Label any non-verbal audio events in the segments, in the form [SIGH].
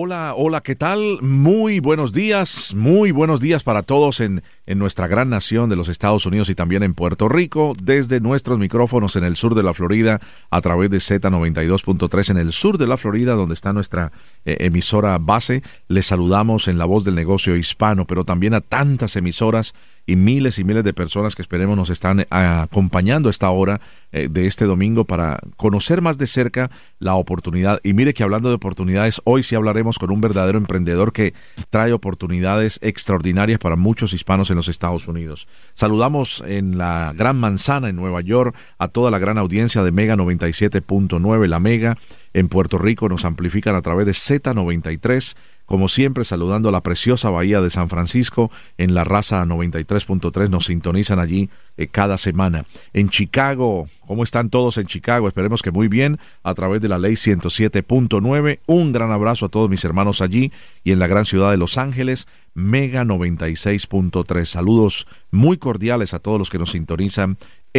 Hola, hola, ¿qué tal? Muy buenos días, muy buenos días para todos en, en, nuestra gran nación de los Estados Unidos y también en Puerto Rico, desde nuestros micrófonos en el sur de la Florida, a través de Z92.3 en el sur de la Florida, donde está nuestra eh, emisora base. Les saludamos en la voz del negocio hispano, pero también a tantas emisoras y miles y miles de personas que esperemos nos están eh, acompañando a esta hora eh, de este domingo para conocer más de cerca la oportunidad. Y mire que hablando de oportunidades, hoy sí hablaremos con un verdadero emprendedor que trae oportunidades extraordinarias para muchos hispanos en los Estados Unidos. Saludamos en la Gran Manzana, en Nueva York, a toda la gran audiencia de Mega 97.9, la Mega. En Puerto Rico nos amplifican a través de Z93 como siempre, saludando a la preciosa bahía de San Francisco, en la raza 93.3 nos sintonizan allí eh, cada semana. En Chicago, ¿cómo están todos en Chicago? Esperemos que muy bien, a través de la ley 107.9. Un gran abrazo a todos mis hermanos allí y en la gran ciudad de Los Ángeles, Mega 96.3. Saludos muy cordiales a todos los que nos sintonizan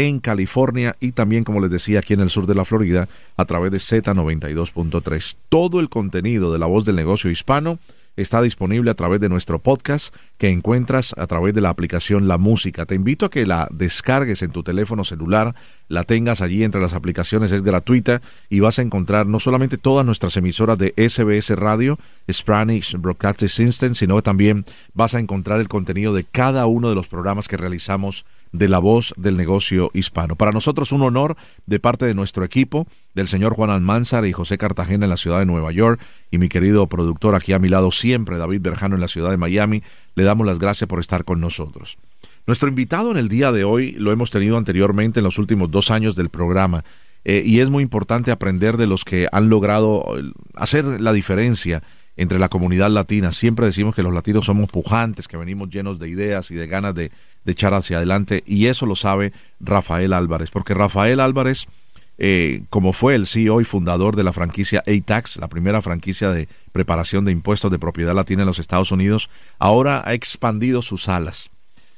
en California y también, como les decía, aquí en el sur de la Florida a través de Z92.3. Todo el contenido de la voz del negocio hispano está disponible a través de nuestro podcast que encuentras a través de la aplicación La Música. Te invito a que la descargues en tu teléfono celular, la tengas allí entre las aplicaciones, es gratuita y vas a encontrar no solamente todas nuestras emisoras de SBS Radio, Spanish Broadcasting System, sino también vas a encontrar el contenido de cada uno de los programas que realizamos de la voz del negocio hispano. Para nosotros un honor de parte de nuestro equipo, del señor Juan Almanzar y José Cartagena en la ciudad de Nueva York y mi querido productor aquí a mi lado siempre, David Berjano en la ciudad de Miami, le damos las gracias por estar con nosotros. Nuestro invitado en el día de hoy lo hemos tenido anteriormente en los últimos dos años del programa eh, y es muy importante aprender de los que han logrado hacer la diferencia entre la comunidad latina. Siempre decimos que los latinos somos pujantes, que venimos llenos de ideas y de ganas de, de echar hacia adelante y eso lo sabe Rafael Álvarez, porque Rafael Álvarez, eh, como fue el CEO y fundador de la franquicia ATAX, la primera franquicia de preparación de impuestos de propiedad latina en los Estados Unidos, ahora ha expandido sus alas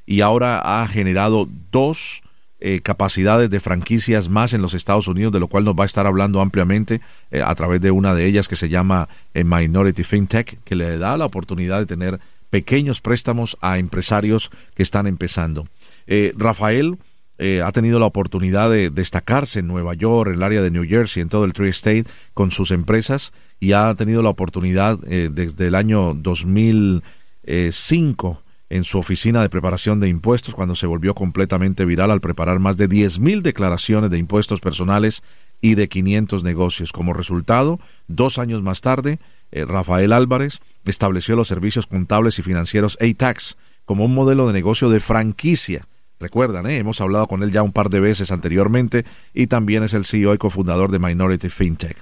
y ahora ha generado dos eh, capacidades de franquicias más en los Estados Unidos, de lo cual nos va a estar hablando ampliamente eh, a través de una de ellas que se llama Minority FinTech, que le da la oportunidad de tener pequeños préstamos a empresarios que están empezando. Eh, Rafael eh, ha tenido la oportunidad de destacarse en Nueva York, en el área de New Jersey, en todo el Tri-State, con sus empresas y ha tenido la oportunidad eh, desde el año 2005 en su oficina de preparación de impuestos, cuando se volvió completamente viral al preparar más de 10.000 declaraciones de impuestos personales y de 500 negocios. Como resultado, dos años más tarde, Rafael Álvarez estableció los servicios contables y financieros ATAX como un modelo de negocio de franquicia. Recuerdan, eh, hemos hablado con él ya un par de veces anteriormente y también es el CEO y cofundador de Minority FinTech.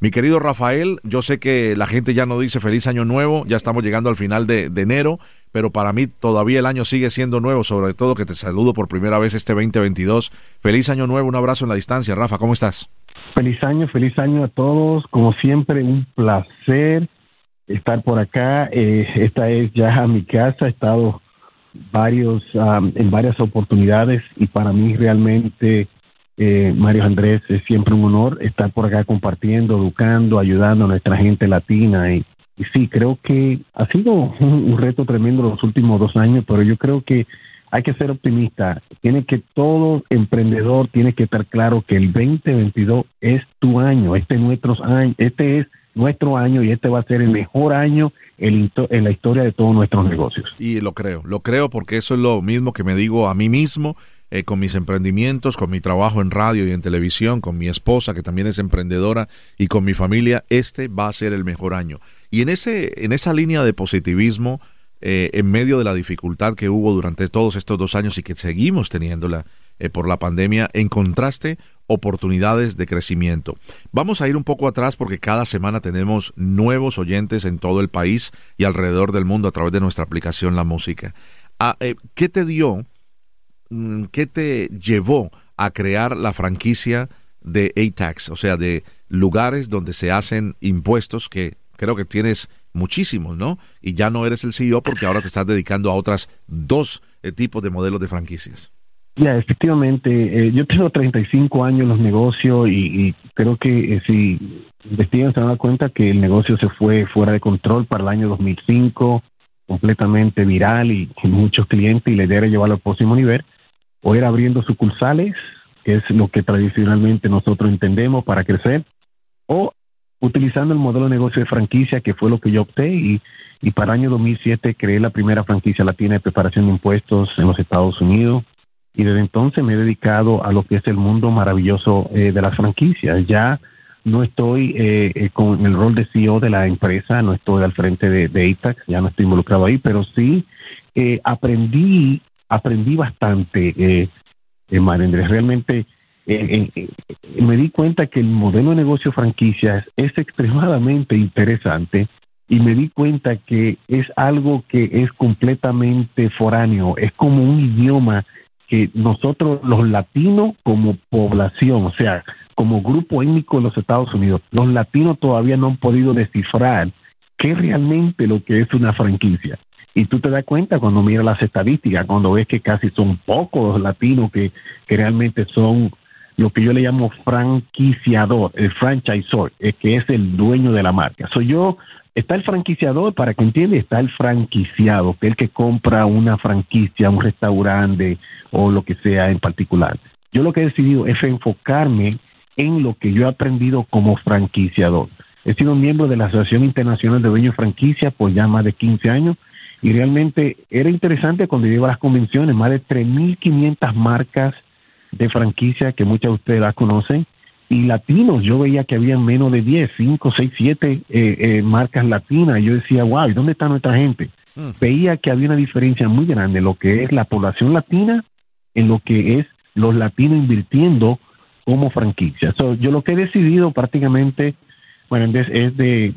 Mi querido Rafael, yo sé que la gente ya no dice feliz año nuevo, ya estamos llegando al final de, enero, pero para mí todavía el año sigue siendo nuevo, sobre todo que te saludo por primera vez este 2022. Feliz año nuevo, un abrazo en la distancia. Rafa, ¿cómo estás? Feliz año, feliz año a todos. Como siempre, un placer estar por acá. Eh, esta es ya mi casa. He estado varios en varias oportunidades y para mí realmente, eh, Mario Andrés, es siempre un honor estar por acá compartiendo, educando, ayudando a nuestra gente latina. Y, sí, creo que ha sido un reto tremendo los últimos dos años, pero yo creo que hay que ser optimista. Tiene que todo emprendedor tiene que estar claro que el 2022 es tu año, este nuestro año, este es nuestro año y este va a ser el mejor año en, la historia de todos nuestros negocios. Y lo creo, lo creo porque eso es lo mismo que me digo a mí mismo. Eh, con mis emprendimientos, con mi trabajo en radio y en televisión, con mi esposa que también es emprendedora y con mi familia, este va a ser el mejor año. Y en ese en esa línea de positivismo, eh, en medio de la dificultad que hubo durante todos estos dos años y que seguimos teniéndola eh, por la pandemia, encontraste oportunidades de crecimiento. Vamos a ir un poco atrás porque cada semana tenemos nuevos oyentes en todo el país y alrededor del mundo a través de nuestra aplicación La Música. Ah, eh, ¿Qué te dio, mm, qué te llevó a crear la franquicia de ATAX, o sea, de lugares donde se hacen impuestos que creo que tienes muchísimos, ¿no? Y ya no eres el CEO porque ahora te estás dedicando a otras dos eh, tipos de modelos de franquicias. Ya, efectivamente, eh, yo tengo 35 años en los negocios y, creo que eh, si investigan se dan cuenta que el negocio se fue fuera de control para el año 2005, completamente viral y, muchos clientes y la idea era llevarlo al próximo nivel, o era abriendo sucursales, que es lo que tradicionalmente nosotros entendemos para crecer, o utilizando el modelo de negocio de franquicia, que fue lo que yo opté y, y para el año 2007 creé la primera franquicia latina de preparación de impuestos en los Estados Unidos y desde entonces me he dedicado a lo que es el mundo maravilloso eh, de las franquicias. Ya no estoy eh, eh, con el rol de CEO de la empresa, no estoy al frente de, de ya no estoy involucrado ahí, pero sí aprendí, aprendí bastante, eh, Andrés. Realmente me di cuenta que el modelo de negocio franquicias es extremadamente interesante y me di cuenta que es algo que es completamente foráneo, es como un idioma que nosotros los latinos como población, o sea, como grupo étnico de los Estados Unidos, los latinos todavía no han podido descifrar qué realmente lo que es una franquicia. Y tú te das cuenta cuando miras las estadísticas, cuando ves que casi son pocos los latinos que, que realmente son lo que yo le llamo franquiciador, el franchisor, que es el dueño de la marca. Soy yo Está el franquiciador, para que entienda, está el franquiciado, que es el que compra una franquicia, un restaurante o lo que sea en particular. Yo lo que he decidido es enfocarme en lo que yo he aprendido como franquiciador. He sido miembro de la Asociación Internacional de Dueños de Franquicia por ya más de 15 años y realmente era interesante cuando llego a las convenciones, más de 3.500 marcas de franquicia que muchas de ustedes las conocen y latinos. Yo veía que había menos de 10, 5, 6, 7 marcas latinas. Yo decía, wow, ¿y dónde está nuestra gente? Mm. Veía que había una diferencia muy grande en lo que es la población latina, en lo que es los latinos invirtiendo como franquicia. yo lo que he decidido prácticamente, bueno, es de,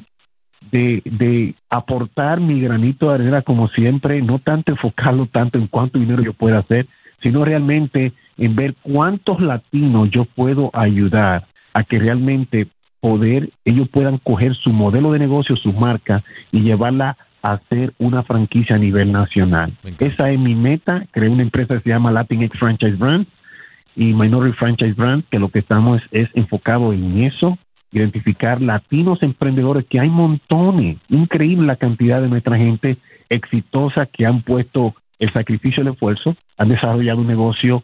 de, de aportar mi granito de arena como siempre, no tanto enfocarlo tanto en cuánto dinero yo pueda hacer, sino realmente en ver cuántos latinos yo puedo ayudar a que realmente poder, ellos puedan coger su modelo de negocio, su marca y llevarla a hacer una franquicia a nivel nacional. Esa es mi meta. Creé una empresa que se llama Latinx Franchise Brand y Minority Franchise Brand, que lo que estamos es, es enfocado en eso, identificar latinos emprendedores, que hay montones, increíble la cantidad de nuestra gente exitosa que han puesto el sacrificio y el esfuerzo, han desarrollado un negocio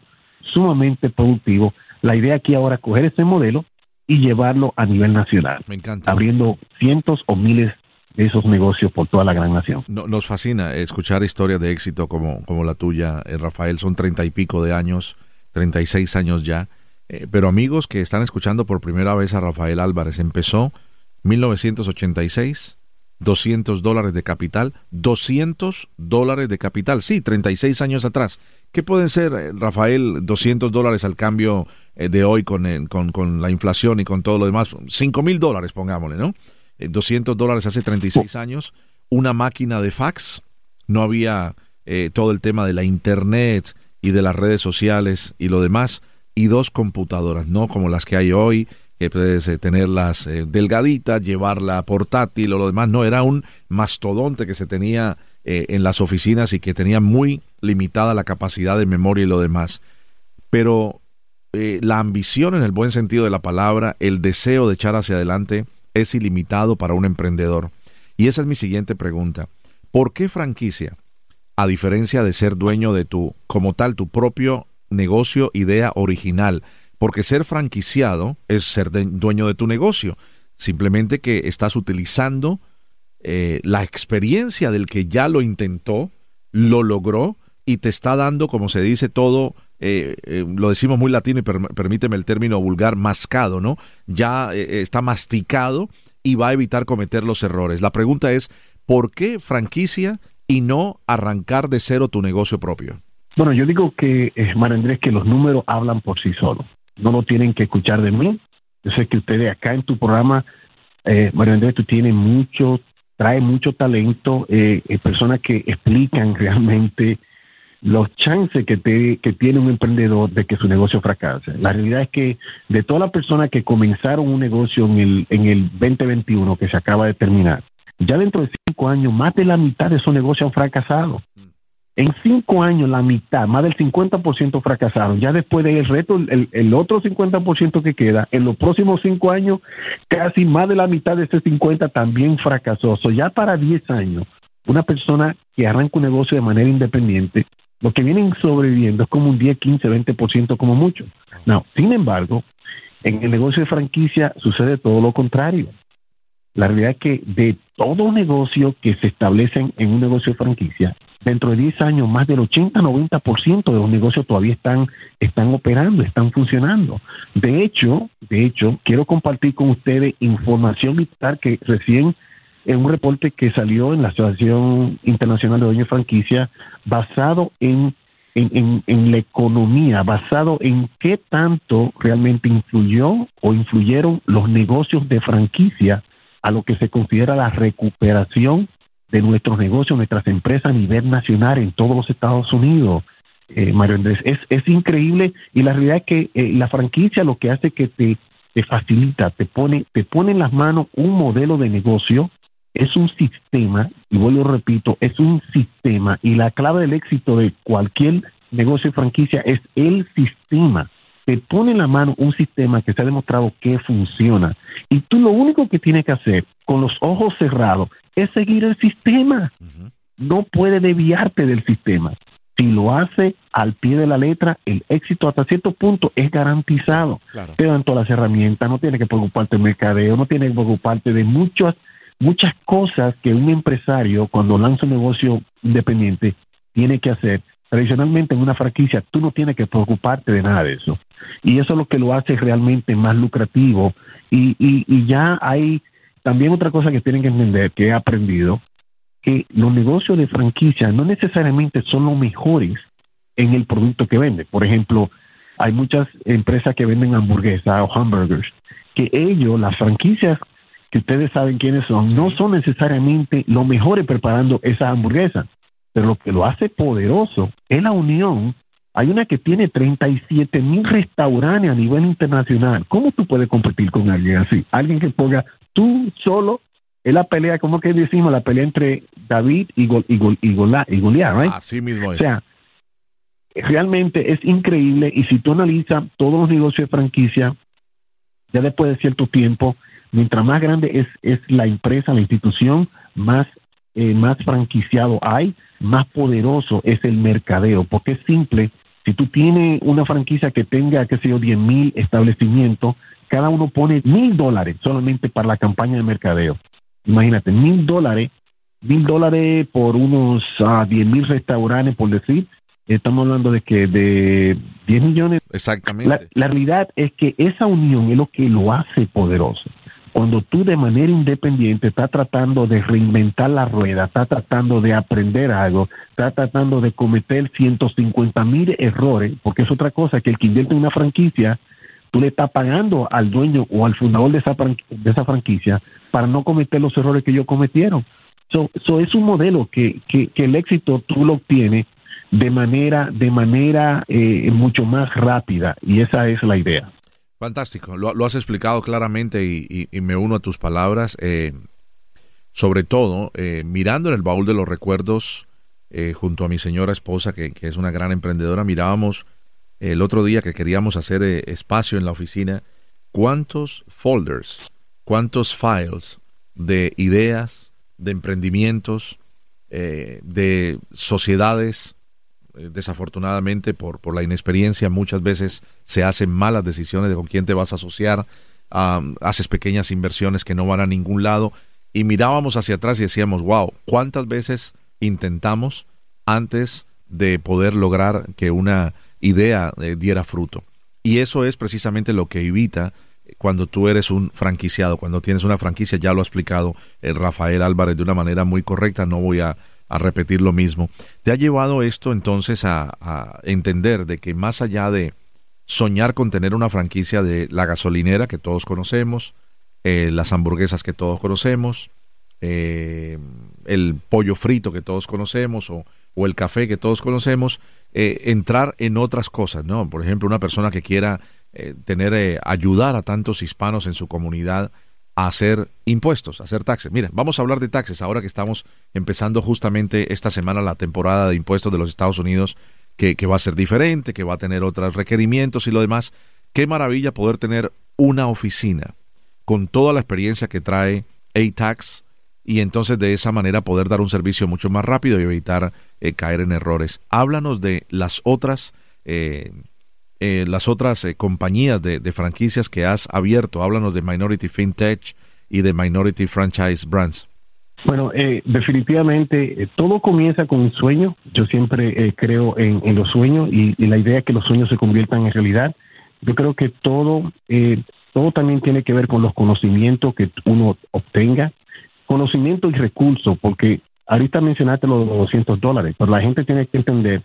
sumamente productivo. La idea aquí ahora es coger ese modelo y llevarlo a nivel nacional. Me encanta. Abriendo cientos o miles de esos negocios por toda la gran nación. nos fascina escuchar historias de éxito como, como la tuya, eh, Rafael. Son treinta y pico de años, treinta y seis años ya. Eh, pero amigos que están escuchando por primera vez a Rafael Álvarez, empezó 1986 200 dólares de capital, 200 dólares de capital, sí, 36 años atrás. ¿Qué pueden ser, eh, Rafael, 200 dólares al cambio eh, de hoy con, con, con, la inflación y con todo lo demás? 5 mil dólares, pongámosle, ¿no? 200 eh, dólares hace 36 años, una máquina de fax, no había todo el tema de la internet y de las redes sociales y lo demás, y dos computadoras, no como las que hay hoy, que puedes eh, tenerlas eh, delgaditas, llevarla portátil o lo demás. No, era un mastodonte que se tenía eh, en las oficinas y que tenía muy limitada la capacidad de memoria y lo demás. Pero la ambición en el buen sentido de la palabra, el deseo de echar hacia adelante es ilimitado para un emprendedor. Y esa es mi siguiente pregunta. ¿Por qué franquicia? A diferencia de ser dueño de tu, como tal, tu propio negocio, idea original, porque ser franquiciado es ser dueño de tu negocio. Simplemente que estás utilizando eh, la experiencia del que ya lo intentó, lo logró y te está dando, como se dice, todo, eh, eh, lo decimos muy latino y permíteme el término vulgar, mascado, ¿no? Ya está masticado y va a evitar cometer los errores. La pregunta es, ¿por qué franquicia y no arrancar de cero tu negocio propio? Bueno, yo digo que, Mar Andrés, que los números hablan por sí solos no lo tienen que escuchar de mí. Yo sé que ustedes acá en tu programa, eh, Mario Andrés, tú tienes mucho, trae mucho talento, eh, eh, personas que explican [LAUGHS] realmente los chances que, te, que tiene un emprendedor de que su negocio fracase. La realidad es que de todas las personas que comenzaron un negocio en el, en el 2021 que se acaba de terminar, ya dentro de cinco años, más de la mitad de esos negocios han fracasado. En cinco años, la mitad, más del 50% fracasaron. Ya después del reto, el, el otro 50% que queda, en los próximos cinco años, casi más de la mitad de ese 50 también fracasó. So, ya para 10 años, una persona que arranca un negocio de manera independiente, lo que vienen sobreviviendo es como un 10, 15, 20% como mucho. No, sin embargo, en el negocio de franquicia sucede todo lo contrario. La realidad es que de todo negocio que se establece en un negocio de franquicia, dentro de 10 años más del 80-90% de los negocios todavía están, están operando, están funcionando. De hecho, de hecho, quiero compartir con ustedes información militar que recién en un reporte que salió en la Asociación Internacional de Dueños de Franquicia basado en en, en, la economía, basado en qué tanto realmente influyó o influyeron los negocios de franquicia a lo que se considera la recuperación de nuestros negocios, nuestras empresas a nivel nacional en todos los Estados Unidos. Eh, Mario Andrés, es, es increíble y la realidad es que eh, la franquicia lo que hace que te, te facilita, te pone, te pone en las manos un modelo de negocio, es un sistema, y vuelvo repito, es un sistema y la clave del éxito de cualquier negocio de franquicia es el sistema te pone en la mano un sistema que se ha demostrado que funciona. Y tú lo único que tienes que hacer con los ojos cerrados es seguir el sistema. No puede desviarte del sistema. Si lo hace al pie de la letra, el éxito hasta cierto punto es garantizado. Te dan todas las herramientas, no tienes que preocuparte del mercadeo, no tienes que preocuparte de muchas, muchas cosas que un empresario cuando lanza un negocio independiente tiene que hacer Tradicionalmente en una franquicia tú no tienes que preocuparte de nada de eso. Y eso es lo que lo hace realmente más lucrativo. Y, y, ya hay también otra cosa que tienen que entender, que he aprendido, que los negocios de franquicia no necesariamente son los mejores en el producto que venden. Por ejemplo, hay muchas empresas que venden hamburguesas o hamburgers, que ellos, las franquicias que ustedes saben quiénes son, no son necesariamente los mejores preparando esa hamburguesa. Pero lo que lo hace poderoso es la unión. Hay una que tiene 37 mil restaurantes a nivel internacional. ¿Cómo tú puedes competir con alguien así? Alguien que ponga tú solo es la pelea, como que decimos, la pelea entre David y, Gol, y, Gol, y, Goliat, right? Así mismo es. O sea, realmente es increíble y si tú analizas todos los negocios de franquicia, ya después de cierto tiempo, mientras más grande es, es la empresa, la institución, más, eh, más franquiciado hay, más poderoso es el mercadeo, porque es simple. Si tú tienes una franquicia que tenga, qué sé yo, 10 mil establecimientos, cada uno pone mil dólares solamente para la campaña de mercadeo. Imagínate, mil dólares, mil dólares por unos uh, mil restaurantes, por decir, estamos hablando de que de 10 millones. Exactamente. la realidad es que esa unión es lo que lo hace poderoso cuando tú de manera independiente estás tratando de reinventar la rueda, estás tratando de aprender algo, estás tratando de cometer 150 mil errores, porque es otra cosa que el que invierte en una franquicia, tú le estás pagando al dueño o al fundador de esa, de esa franquicia para no cometer los errores que ellos cometieron. Eso es un modelo que, que, el éxito tú lo obtienes de manera, de manera eh, mucho más rápida y esa es la idea. Fantástico, lo, has explicado claramente y, me uno a tus palabras. Eh, sobre todo, eh, mirando en el baúl de los recuerdos, eh, junto a mi señora esposa, que, es una gran emprendedora, mirábamos el otro día que queríamos hacer espacio en la oficina, cuántos folders, cuántos files de ideas, de emprendimientos, de sociedades eh, desafortunadamente por, por la inexperiencia muchas veces se hacen malas decisiones de con quién te vas a asociar, haces pequeñas inversiones que no van a ningún lado y mirábamos hacia atrás y decíamos, wow, ¿cuántas veces intentamos antes de poder lograr que una idea eh, diera fruto? Y eso es precisamente lo que evita cuando tú eres un franquiciado, cuando tienes una franquicia, ya lo ha explicado el Rafael Álvarez de una manera muy correcta, no voy a a repetir lo mismo. ¿Te ha llevado esto entonces a, entender de que más allá de soñar con tener una franquicia de la gasolinera que todos conocemos, eh, las hamburguesas que todos conocemos, eh, el pollo frito que todos conocemos o, el café que todos conocemos, eh, entrar en otras cosas, ¿no? Por ejemplo, una persona que quiera tener, ayudar a tantos hispanos en su comunidad, a hacer impuestos, a hacer taxes. Mira, vamos a hablar de taxes ahora que estamos empezando justamente esta semana la temporada de impuestos de los Estados Unidos, que, que va a ser diferente, que va a tener otros requerimientos y lo demás. Qué maravilla poder tener una oficina con toda la experiencia que trae A-Tax y entonces de esa manera poder dar un servicio mucho más rápido y evitar eh, caer en errores. Háblanos de las otras eh, eh, las otras compañías de, franquicias que has abierto. Háblanos de Minority FinTech y de Minority Franchise Brands. Bueno, definitivamente todo comienza con un sueño. Yo siempre creo en, los sueños y, y, la idea es que los sueños se conviertan en realidad. Yo creo que todo, todo también tiene que ver con los conocimientos que uno obtenga conocimiento y recursos, porque ahorita mencionaste los 200 dólares, pero la gente tiene que entender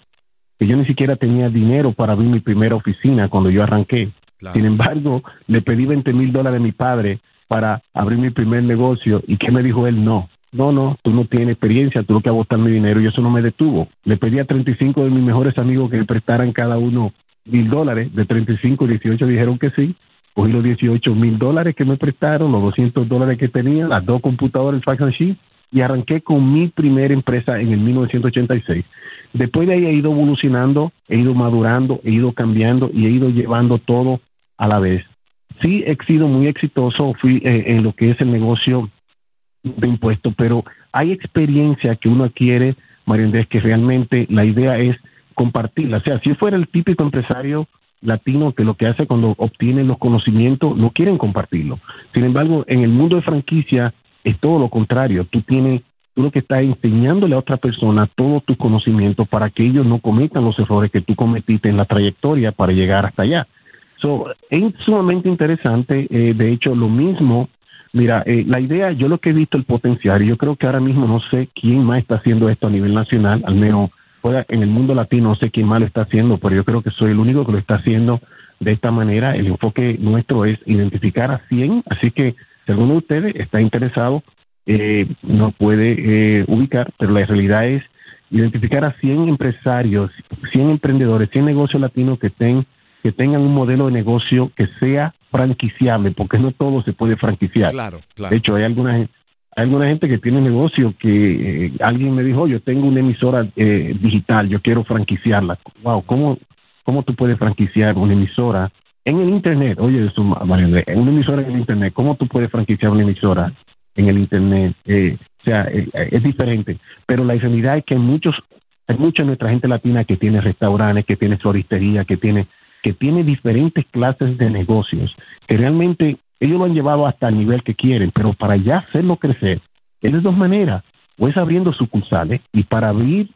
que yo ni siquiera tenía dinero para abrir mi primera oficina cuando yo arranqué. Sin embargo, le pedí 20 mil dólares a mi padre para abrir mi primer negocio y ¿qué me dijo él? No, no, no, tú no tienes experiencia, tú lo que vas a mi dinero y eso no me detuvo. Le pedí a 35 de mis mejores amigos que me prestaran cada uno mil dólares, de 35, 18 dijeron que sí cogí los 18 mil dólares que me prestaron, los 200 dólares que tenía, las dos computadoras, el fax and y arranqué con mi primera empresa en el 1986. Después de ahí he ido evolucionando, he ido madurando, he ido cambiando y he ido llevando todo a la vez. Sí, he sido muy exitoso fui eh, en lo que es el negocio de impuestos, pero hay experiencia que uno adquiere, María Andrés, que realmente la idea es compartirla. O sea, si fuera el típico empresario latino que lo que hace cuando obtienen los conocimientos no quieren compartirlo. Sin embargo, en el mundo de franquicia es todo lo contrario. Tú tienes, tú lo que estás enseñándole a otra persona todos tus conocimientos para que ellos no cometan los errores que tú cometiste en la trayectoria para llegar hasta allá. So, es sumamente interesante. Eh, de hecho, lo mismo. Mira, eh, la idea, yo lo que he visto el potencial, y yo creo que ahora mismo no sé quién más está haciendo esto a nivel nacional, al menos en el mundo latino, no sé quién más lo está haciendo, pero yo creo que soy el único que lo está haciendo de esta manera. El enfoque nuestro es identificar a 100, así que si alguno de ustedes está interesado, eh, nos puede eh, ubicar, pero la realidad es identificar a 100 empresarios, 100 emprendedores, 100 negocios latinos que, estén, que tengan un modelo de negocio que sea franquiciable, porque no todo se puede franquiciar. Claro, claro. De hecho, hay algunas hay alguna gente que tiene negocio que eh, alguien me dijo, yo tengo una emisora eh, digital, yo quiero franquiciarla. Wow, ¿cómo, ¿cómo tú puedes franquiciar una emisora en el Internet? Oye, eso, María una emisora en el Internet, ¿cómo tú puedes franquiciar una emisora en el Internet? Eh, o sea, es diferente. Pero la realidad es que muchos, hay mucha nuestra gente latina que tiene restaurantes, que tiene floristería, que tiene que tiene diferentes clases de negocios, que realmente ellos lo han llevado hasta el nivel que quieren, pero para ya hacerlo crecer, es de dos maneras. O es abriendo sucursales y para abrir,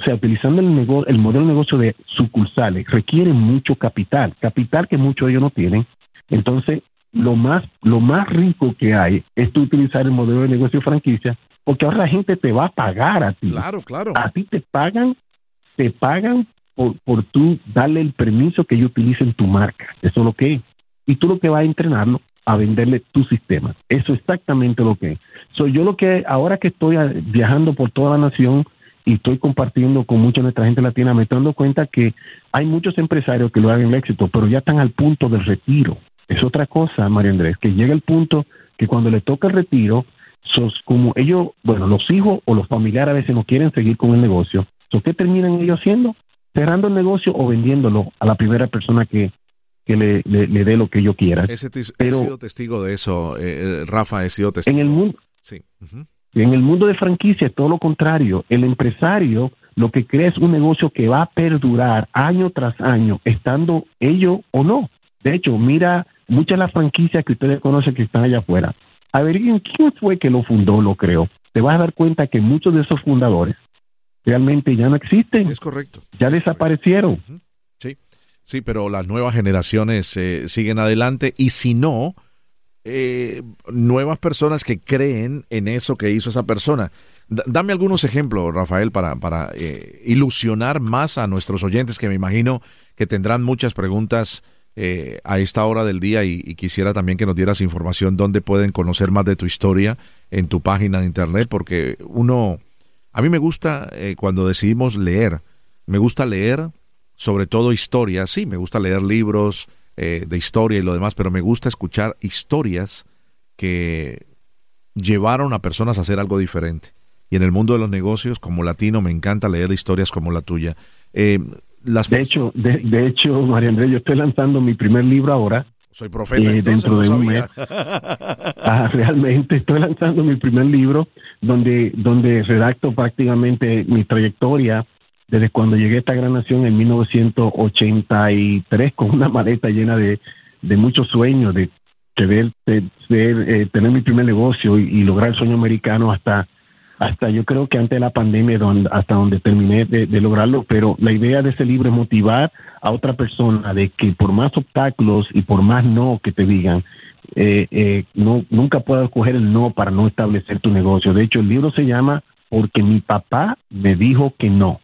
o sea, utilizando el, el modelo de negocio de sucursales, requiere mucho capital, capital que muchos ellos no tienen. Entonces, lo más, lo más rico que hay es utilizar el modelo de negocio franquicia, porque ahora la gente te va a pagar a ti. Claro, claro. A ti te pagan, te pagan por, por tú darle el permiso que ellos utilicen tu marca. Eso es lo que es. Y tú lo que vas a entrenarlo a venderle tu sistema. Eso es exactamente lo que es. Soy yo lo que ahora que estoy viajando por toda la nación y estoy compartiendo con mucha nuestra gente latina, me estoy dando cuenta que hay muchos empresarios que lo hagan el éxito, pero ya están al punto del retiro. Es otra cosa, María Andrés, que llega el punto que cuando le toca el retiro, sos como ellos, bueno, los hijos o los familiares a veces no quieren seguir con el negocio. ¿Qué terminan ellos haciendo? Cerrando el negocio o vendiéndolo a la primera persona que, que le, le, dé lo que yo quiera. he sido testigo de eso, eh, Rafa, he sido testigo. En el mundo, sí. En el mundo de franquicia es todo lo contrario. El empresario lo que crea es un negocio que va a perdurar año tras año, estando ello o no. De hecho, mira muchas de las franquicias que ustedes conocen que están allá afuera. A ver, ¿quién fue que lo fundó, lo creó? Te vas a dar cuenta que muchos de esos fundadores realmente ya no existen. Es correcto. Ya desaparecieron. Sí, pero las nuevas generaciones eh, siguen adelante y si no, eh, nuevas personas que creen en eso que hizo esa persona. dame algunos ejemplos, Rafael, para, para eh, ilusionar más a nuestros oyentes que me imagino que tendrán muchas preguntas a esta hora del día y, quisiera también que nos dieras información donde pueden conocer más de tu historia en tu página de internet, porque uno, a mí me gusta cuando decidimos leer, me gusta leer sobre todo historias. Sí, me gusta leer libros eh, de historia y lo demás, pero me gusta escuchar historias que llevaron a personas a hacer algo diferente. Y en el mundo de los negocios, como latino, me encanta leer historias como la tuya. Eh, las de hecho, de, hecho, María Andrés, yo estoy lanzando mi primer libro ahora. Soy profeta, eh, dentro de un mes. [LAUGHS] ah, realmente estoy lanzando mi primer libro donde donde redacto prácticamente mi trayectoria desde cuando llegué a esta gran nación en 1983 con una maleta llena de, de muchos sueños, de de, eh, tener mi primer negocio y, lograr el sueño americano hasta hasta yo creo que antes de la pandemia hasta donde terminé de, lograrlo, pero la idea de ese libro es motivar a otra persona de que por más obstáculos y por más no que te digan, eh, eh, no nunca puedas coger el no para no establecer tu negocio. De hecho, el libro se llama Porque mi papá me dijo que no.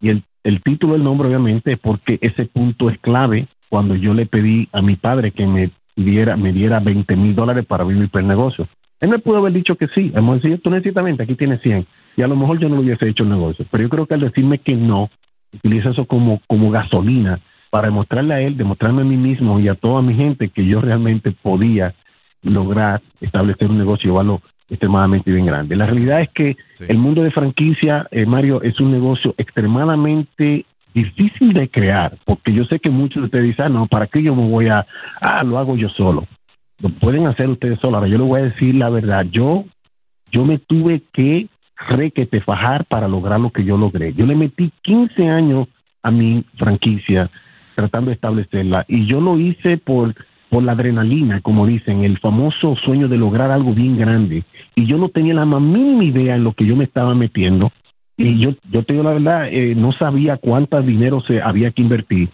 Y el, el título del nombre obviamente es porque ese punto es clave cuando yo le pedí a mi padre que me diera, me diera 20 mil dólares para abrir mi primer negocio. Él me pudo haber dicho que sí, hemos dicho, tú necesitas aquí tienes 100, y a lo mejor yo no lo hubiese hecho el negocio, pero yo creo que al decirme que no, utiliza eso como, como gasolina para demostrarle a él, demostrarme a mí mismo y a toda mi gente que yo realmente podía lograr establecer un negocio algo extremadamente bien grande. La realidad es que el mundo de franquicia, eh, Mario, es un negocio extremadamente difícil de crear, porque yo sé que muchos de ustedes dicen, ah, no, ¿para qué yo me voy a, ah, lo hago yo solo? Lo pueden hacer ustedes solos. Ahora, yo les voy a decir la verdad, yo, yo me tuve que requete fajar para lograr lo que yo logré. Yo le metí 15 años a mi franquicia tratando de establecerla y yo lo hice por por la adrenalina, como dicen, el famoso sueño de lograr algo bien grande. Y yo no tenía la más mínima idea en lo que yo me estaba metiendo. Y yo, yo te digo la verdad, eh, no sabía cuánto dinero se había que invertir.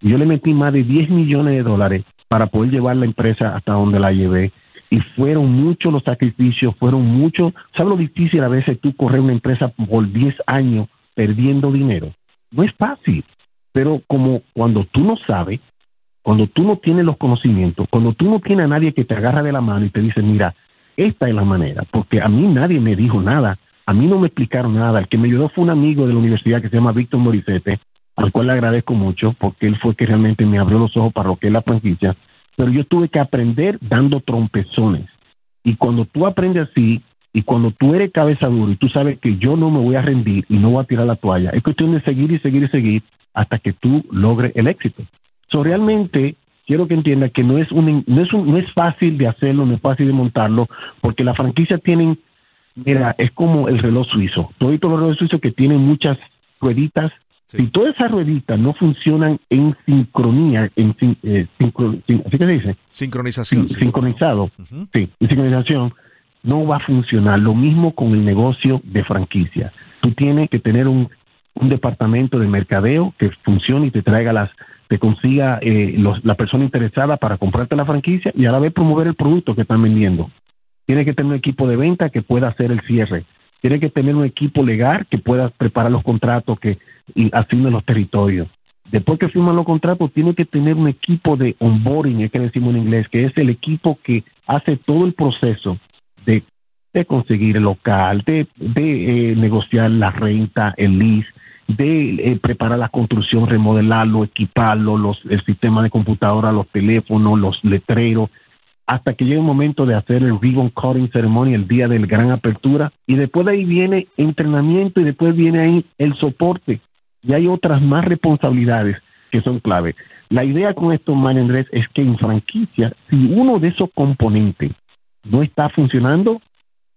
Yo le metí más de 10 millones de dólares para poder llevar la empresa hasta donde la llevé. Y fueron muchos los sacrificios, fueron muchos. ¿Sabes lo difícil a veces tú correr una empresa por 10 años perdiendo dinero? No es fácil, pero como cuando tú no sabes, cuando tú no tienes los conocimientos, cuando tú no tienes a nadie que te agarra de la mano y te dice, mira, esta es la manera, porque a mí nadie me dijo nada a mí no me explicaron nada. El que me ayudó fue un amigo de la universidad que se llama Víctor Morisete, al cual le agradezco mucho porque él fue que realmente me abrió los ojos para lo que es la franquicia. Pero yo tuve que aprender dando trompezones. Y cuando tú aprendes así, y cuando tú eres cabeza dura y tú sabes que yo no me voy a rendir y no voy a tirar la toalla, es cuestión de seguir y seguir y seguir hasta que tú logres el éxito. So, realmente quiero que entiendas que no es, un, no, es no es fácil de hacerlo, no es fácil de montarlo, porque las franquicias tienen Mira, es como el reloj suizo. Todos los relojes suizos que tienen muchas rueditas, si todas esas rueditas no funcionan en sincronía, en eh, ¿así que se dice? Sincronización. Sincronizado, sí, en sincronización, no va a funcionar. Lo mismo con el negocio de franquicia. Tú tienes que tener un, un departamento de mercadeo que funcione y te traiga las, te consiga eh, la persona interesada para comprarte la franquicia y a la vez promover el producto que están vendiendo. Tiene que tener un equipo de venta que pueda hacer el cierre. Tiene que tener un equipo legal que pueda preparar los contratos que asigne los territorios. Después que firman los contratos, tiene que tener un equipo de onboarding, es que decimos en inglés, que es el equipo que hace todo el proceso de, conseguir el local, de, de eh, negociar la renta, el lease, de eh, preparar la construcción, remodelarlo, equiparlo, los, el sistema de computadora, los teléfonos, los letreros, hasta que llegue el momento de hacer el ribbon cutting ceremony el día de la gran apertura y después de ahí viene entrenamiento y después viene ahí el soporte y hay otras más responsabilidades que son clave. La idea con esto, María Andrés, es que en franquicia, si uno de esos componentes no está funcionando,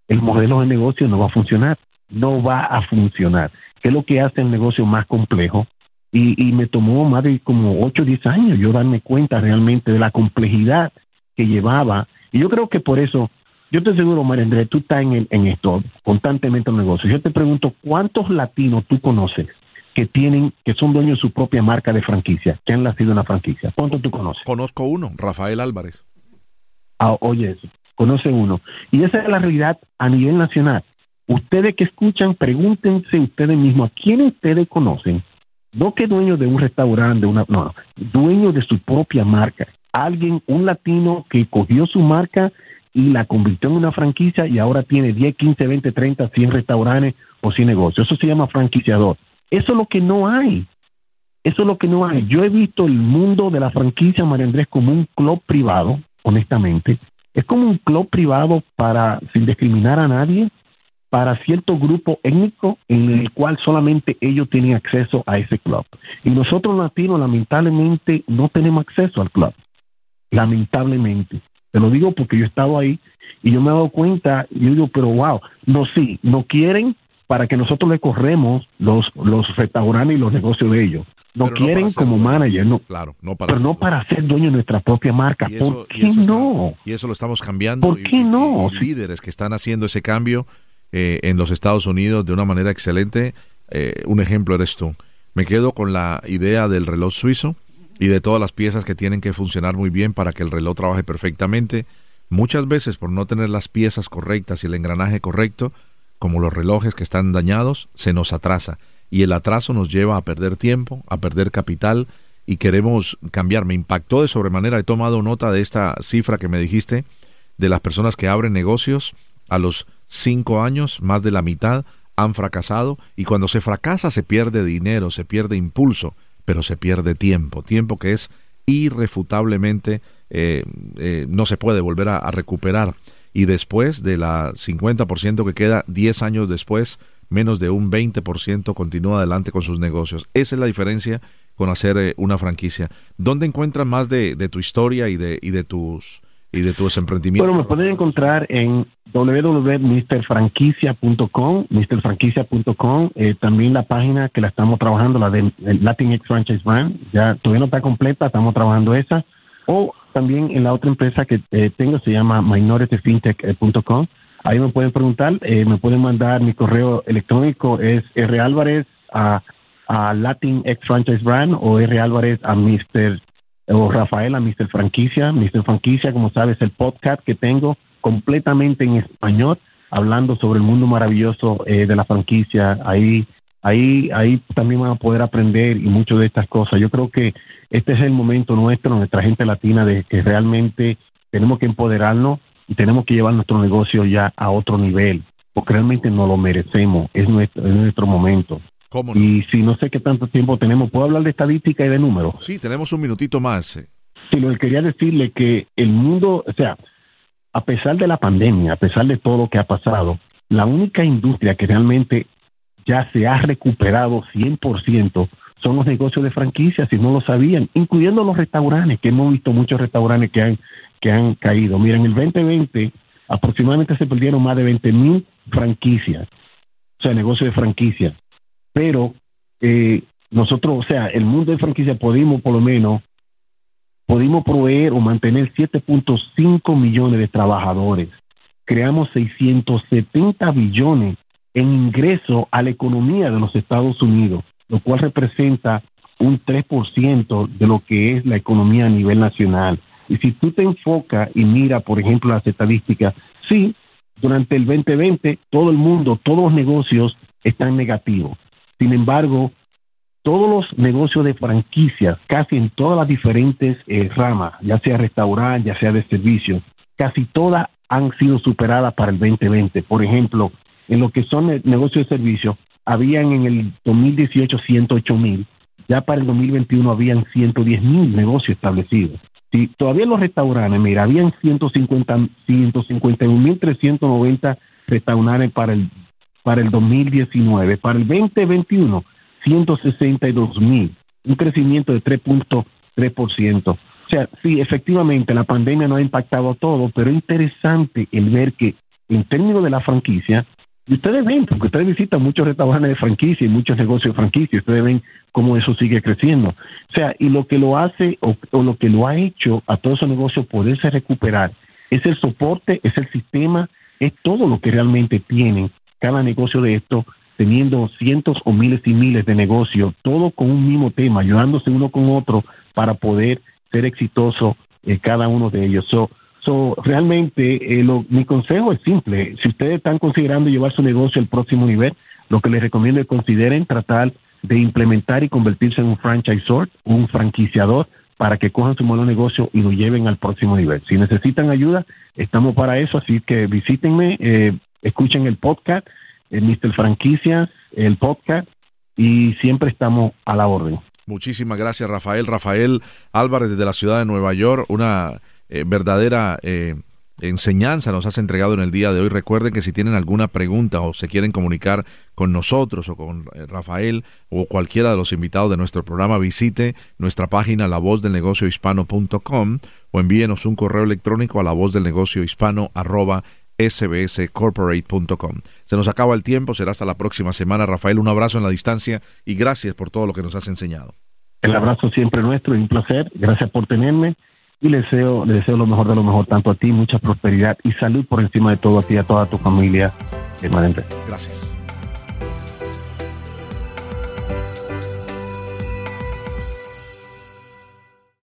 el modelo de negocio no va a funcionar, no va a funcionar, que es lo que hace el negocio más complejo. Y, y me tomó más de como 8 o 10 años yo darme cuenta realmente de la complejidad que llevaba. Y yo creo que por eso, yo te aseguro, María Andrés, tú estás en, en esto, constantemente en negocios. Yo te pregunto, ¿cuántos latinos tú conoces que tienen, que son dueños de su propia marca de franquicia, que han nacido en la franquicia? ¿Cuántos tú conoces? Conozco uno, Rafael Álvarez. Ah, oye, conoce uno. Y esa es la realidad a nivel nacional. Ustedes que escuchan, pregúntense ustedes mismos, ¿a quién ustedes conocen? No que dueño de un restaurante, de una, no, dueño de su propia marca, alguien, un latino que cogió su marca y la convirtió en una franquicia y ahora tiene 10, 15, 20, 30, 100 restaurantes o 100 negocios. Eso se llama franquiciador. Eso es lo que no hay. Eso es lo que no hay. Yo he visto el mundo de la franquicia María Andrés como un club privado, honestamente, es como un club privado para, sin discriminar a nadie, para cierto grupo étnico en el cual solamente ellos tienen acceso a ese club. Y nosotros latinos lamentablemente no tenemos acceso al club. Lamentablemente. Te lo digo porque yo he estado ahí y yo me he dado cuenta, y yo digo, pero wow, no, sí, no quieren para que nosotros le corremos los, los restaurantes y los negocios de ellos. No quieren como manager, no. Claro, no para pero no para ser dueño de nuestra propia marca. ¿Por qué no? y eso lo estamos cambiando. ¿Por qué no? líderes que están haciendo ese cambio eh, en los Estados Unidos de una manera excelente. Eh, un ejemplo eres tú. Me quedo con la idea del reloj suizo y de todas las piezas que tienen que funcionar muy bien para que el reloj trabaje perfectamente. Muchas veces por no tener las piezas correctas y el engranaje correcto, como los relojes que están dañados, se nos atrasa. Y el atraso nos lleva a perder tiempo, a perder capital y queremos cambiar. Me impactó de sobremanera, he tomado nota de esta cifra que me dijiste, de las personas que abren negocios a los cinco años, más de la mitad han fracasado y cuando se fracasa se pierde dinero, se pierde impulso, pero se pierde tiempo, tiempo que es irrefutablemente eh, eh, no se puede volver a, recuperar. Y después de la 50% que queda, 10 años después, menos de un 20% continúa adelante con sus negocios. Esa es la diferencia con hacer eh, una franquicia. ¿Dónde encuentran más de, de tu historia y de, y de tus y de tus emprendimientos? Bueno, me pueden encontrar en www.mrfranquicia.com, mrfranquicia.com, eh, también la página que la estamos trabajando, la de Latinx Franchise Brand, ya todavía no está completa, estamos trabajando esa, o también en la otra empresa que eh, tengo, se llama minorityfintech.com, ahí me pueden preguntar, eh, me pueden mandar mi correo electrónico, es ralvarez a, a Latinx Franchise Brand o ralvarez a Mr o Rafael a Mr. Franquicia. Mr. Franquicia, como sabes, el podcast que tengo completamente en español, hablando sobre el mundo maravilloso eh, de la franquicia. Ahí, ahí, ahí también van a poder aprender y mucho de estas cosas. Yo creo que este es el momento nuestro, nuestra gente latina, de que realmente tenemos que empoderarnos y tenemos que llevar nuestro negocio ya a otro nivel, porque realmente no lo merecemos. Es nuestro, es nuestro momento. Y si no sé qué tanto tiempo tenemos, ¿puedo hablar de estadística y de números? Sí, tenemos un minutito más. Sí, lo que quería decirle que el mundo, o sea, a pesar de la pandemia, a pesar de todo lo que ha pasado, la única industria que realmente ya se ha recuperado 100% son los negocios de franquicias, si no lo sabían, incluyendo los restaurantes, que hemos visto muchos restaurantes que han, que han caído. Miren, en el 2020 aproximadamente se perdieron más de 20 mil franquicias, o sea, negocios de franquicias pero eh, nosotros, o sea, el mundo de franquicia pudimos por lo menos, pudimos proveer o mantener 7.5 millones de trabajadores. Creamos 670 billones en ingreso a la economía de los Estados Unidos, lo cual representa un 3% de lo que es la economía a nivel nacional. Y si tú te enfocas y mira, por ejemplo, las estadísticas, sí, durante el 2020 todo el mundo, todos los negocios están negativos. Sin embargo, todos los negocios de franquicias, casi en todas las diferentes eh, ramas, ya sea restaurante, ya sea de servicio, casi todas han sido superadas para el 2020. Por ejemplo, en lo que son negocios de servicio, habían en el 2018 108 mil, ya para el 2021 habían 110 mil negocios establecidos. Si todavía los restaurantes, mira, habían 150, 151.390 restaurantes para el para el 2019. Para el 2021, 162 mil, un crecimiento de 3.3%. O sea, sí, efectivamente, la pandemia no ha impactado todo, pero es interesante el ver que en términos de la franquicia, y ustedes ven, porque ustedes visitan muchos restaurantes de franquicia y muchos negocios de franquicia, ustedes ven cómo eso sigue creciendo. O sea, y lo que lo hace o, o lo que lo ha hecho a todos esos negocios poderse recuperar es el soporte, es el sistema, es todo lo que realmente tienen cada negocio de esto, teniendo cientos o miles y miles de negocios, todo con un mismo tema, ayudándose uno con otro para poder ser exitoso en cada uno de ellos. So, realmente eh, mi consejo es simple. Si ustedes están considerando llevar su negocio al próximo nivel, lo que les recomiendo es consideren tratar de implementar y convertirse en un franchisor, un franquiciador, para que cojan su modelo de negocio y lo lleven al próximo nivel. Si necesitan ayuda, estamos para eso, así que visítenme, eh, escuchen el podcast, el Mr. Franquicias, el podcast, y siempre estamos a la orden. Muchísimas gracias, Rafael. Rafael Álvarez desde la ciudad de Nueva York, una eh, verdadera eh, enseñanza nos has entregado en el día de hoy. Recuerden que si tienen alguna pregunta o se quieren comunicar con nosotros o con eh, Rafael o cualquiera de los invitados de nuestro programa, visite nuestra página lavozdelnegociohispano.com o envíenos un correo electrónico a la sbscorporate.com. Se nos acaba el tiempo, será hasta la próxima semana. Rafael, un abrazo en la distancia y gracias por todo lo que nos has enseñado. El abrazo siempre nuestro y un placer. Gracias por tenerme y le deseo, le deseo lo mejor de lo mejor tanto a ti, mucha prosperidad y salud por encima de todo a ti y a toda tu familia permanente. Gracias.